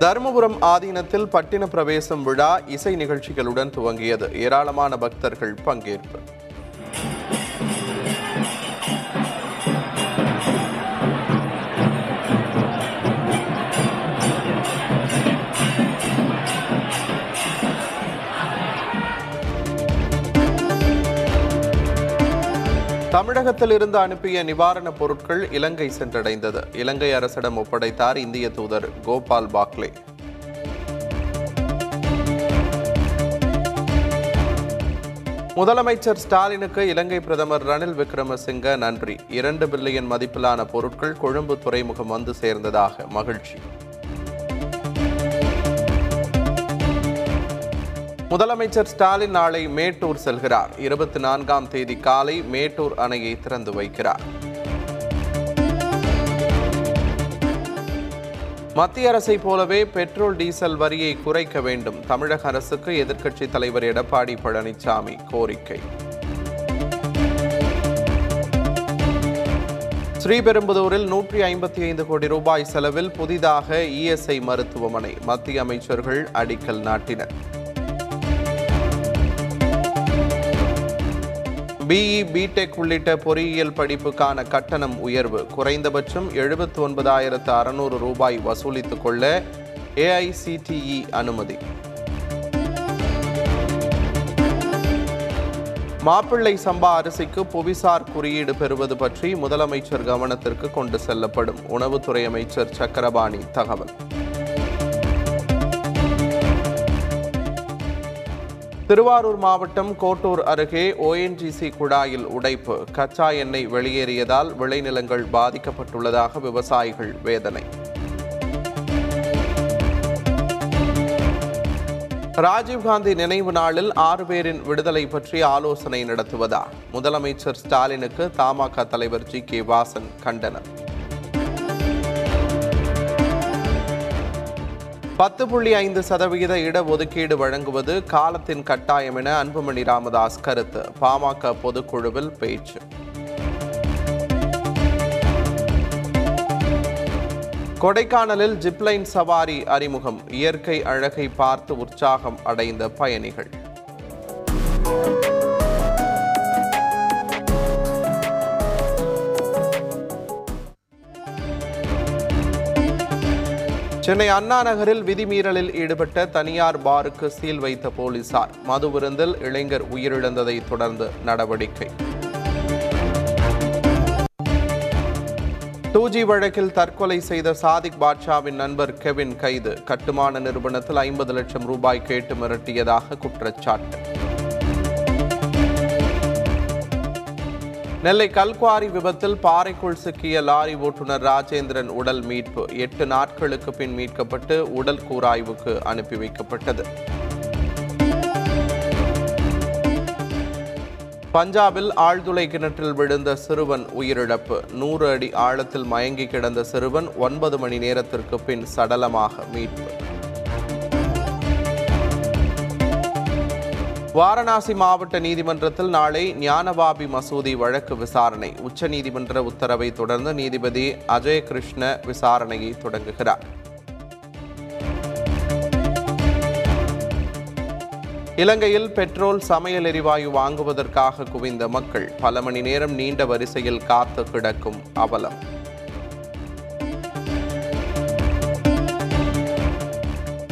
தருமபுரம் ஆதீனத்தில் பட்டின பிரவேசம் விழா இசை நிகழ்ச்சிகளுடன் துவங்கியது. ஏராளமான பக்தர்கள் பங்கேற்பு. தமிழகத்தில் இருந்து அனுப்பிய நிவாரணப் பொருட்கள் இலங்கை சென்றடைந்தது. இலங்கை அரசிடம் ஒப்படைத்தார் இந்திய தூதர் கோபால் பாக்லே. முதலமைச்சர் ஸ்டாலினுக்கு இலங்கை பிரதமர் ரணில் விக்ரமசிங்க நன்றி. இரண்டு பில்லியன் மதிப்பிலான பொருட்கள் கொழும்பு துறைமுகம் வந்து சேர்ந்ததாக மகிழ்ச்சி. முதலமைச்சர் ஸ்டாலின் நாளை மேட்டூர் செல்கிறார். இருபத்தி நான்காம் தேதி காலை மேட்டூர் அணையை திறந்து வைக்கிறார். மத்திய அரசை போலவே பெட்ரோல் டீசல் வரியை குறைக்க வேண்டும். தமிழக அரசுக்கு எதிர்க்கட்சித் தலைவர் எடப்பாடி பழனிசாமி கோரிக்கை. ஸ்ரீபெரும்புதூரில் நூற்றி ஐம்பத்தி ஐந்து கோடி ரூபாய் செலவில் புதிதாக இஎஸ்ஐ மருத்துவமனை. மத்திய அமைச்சர்கள் அடிக்கல் நாட்டினர். பிஇ பிடெக் உள்ளிட்ட பொறியியல் படிப்புக்கான கட்டணம் உயர்வு. குறைந்தபட்சம் எழுபத்தி ஒன்பதாயிரத்து அறுநூறு ரூபாய் வசூலித்துக் கொள்ள ஏஐசிடிஇ அனுமதி. மாப்பிள்ளை சம்பா அரிசிக்கு புவிசார் குறியீடு பெறுவது பற்றி முதலமைச்சர் கவனத்திற்கு கொண்டு செல்லப்படும். உணவுத்துறை அமைச்சர் சக்கரபாணி தகவல். திருவாரூர் மாவட்டம் கோட்டூர் அருகே ஓஎன்ஜிசி குழாயில் உடைப்பு. கச்சா எண்ணெய் வெளியேறியதால் விளைநிலங்கள் பாதிக்கப்பட்டுள்ளதாக விவசாயிகள் வேதனை. ராஜீவ்காந்தி நினைவு நாளில் ஆறு பேரின் விடுதலை பற்றி ஆலோசனை நடத்துவதா? முதலமைச்சர் ஸ்டாலினுக்கு தமாக தலைவர் ஜி கே வாசன் கண்டனம். பத்து புள்ளி ஐந்து சதவிகித இடஒதுக்கீடு வழங்குவது காலத்தின் கட்டாயம் என அன்புமணி ராமதாஸ் கருத்து. பாமக பொதுக்குழுவில் பேச்சு. கொடைக்கானலில் ஜிப்லைன் சவாரி அறிமுகம். இயற்கை அழகை பார்த்து உற்சாகம் அடைந்த பயணிகள். சென்னை அண்ணா நகரில் விதிமீறலில் ஈடுபட்ட தனியார் பாருக்கு சீல் வைத்த போலீசார். மது விருந்தில் இளைஞர் உயிரிழந்ததை தொடர்ந்து நடவடிக்கை. டூஜி வழக்கில் தற்கொலை செய்த சாதிக் பாட்ஷாவின் நண்பர் கெவின் கைது. கட்டுமான நிறுவனத்தில் ஐம்பது லட்சம் ரூபாய் கேட்டு மிரட்டியதாக குற்றச்சாட்டு. நெல்லை கல்குவாரி விபத்தில் பாறைக்குள் சிக்கிய லாரி ஓட்டுநர் ராஜேந்திரன் உடல் மீட்பு. எட்டு நாட்களுக்கு பின் மீட்கப்பட்டு உடல் கூராய்வுக்கு அனுப்பி வைக்கப்பட்டது. பஞ்சாபில் ஆழ்துளை கிணற்றில் விழுந்த சிறுவன் உயிரிழப்பு. நூறு அடி ஆழத்தில் மயங்கி கிடந்த சிறுவன் ஒன்பது மணி நேரத்திற்கு பின் சடலமாக மீட்பு. வாரணாசி மாவட்ட நீதிமன்றத்தில் நாளை ஞானவாபி மசூதி வழக்கு விசாரணை. உச்சநீதிமன்ற உத்தரவை தொடர்ந்து நீதிபதி அஜய் கிருஷ்ண விசாரணையை தொடங்குகிறார். இலங்கையில் பெட்ரோல் சமையல் எரிவாயு வாங்குவதற்காக குவிந்த மக்கள் பல மணி நேரம் நீண்ட வரிசையில் காத்து கிடக்கும் அவலம்.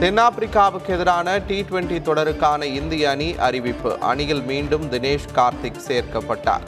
தென்னாப்பிரிக்காவுக்கு எதிரான டி டுவெண்டி தொடருக்கான இந்திய அணி அறிவிப்பு. அணியில் மீண்டும் தினேஷ் கார்த்திக் சேர்க்கப்பட்டார்.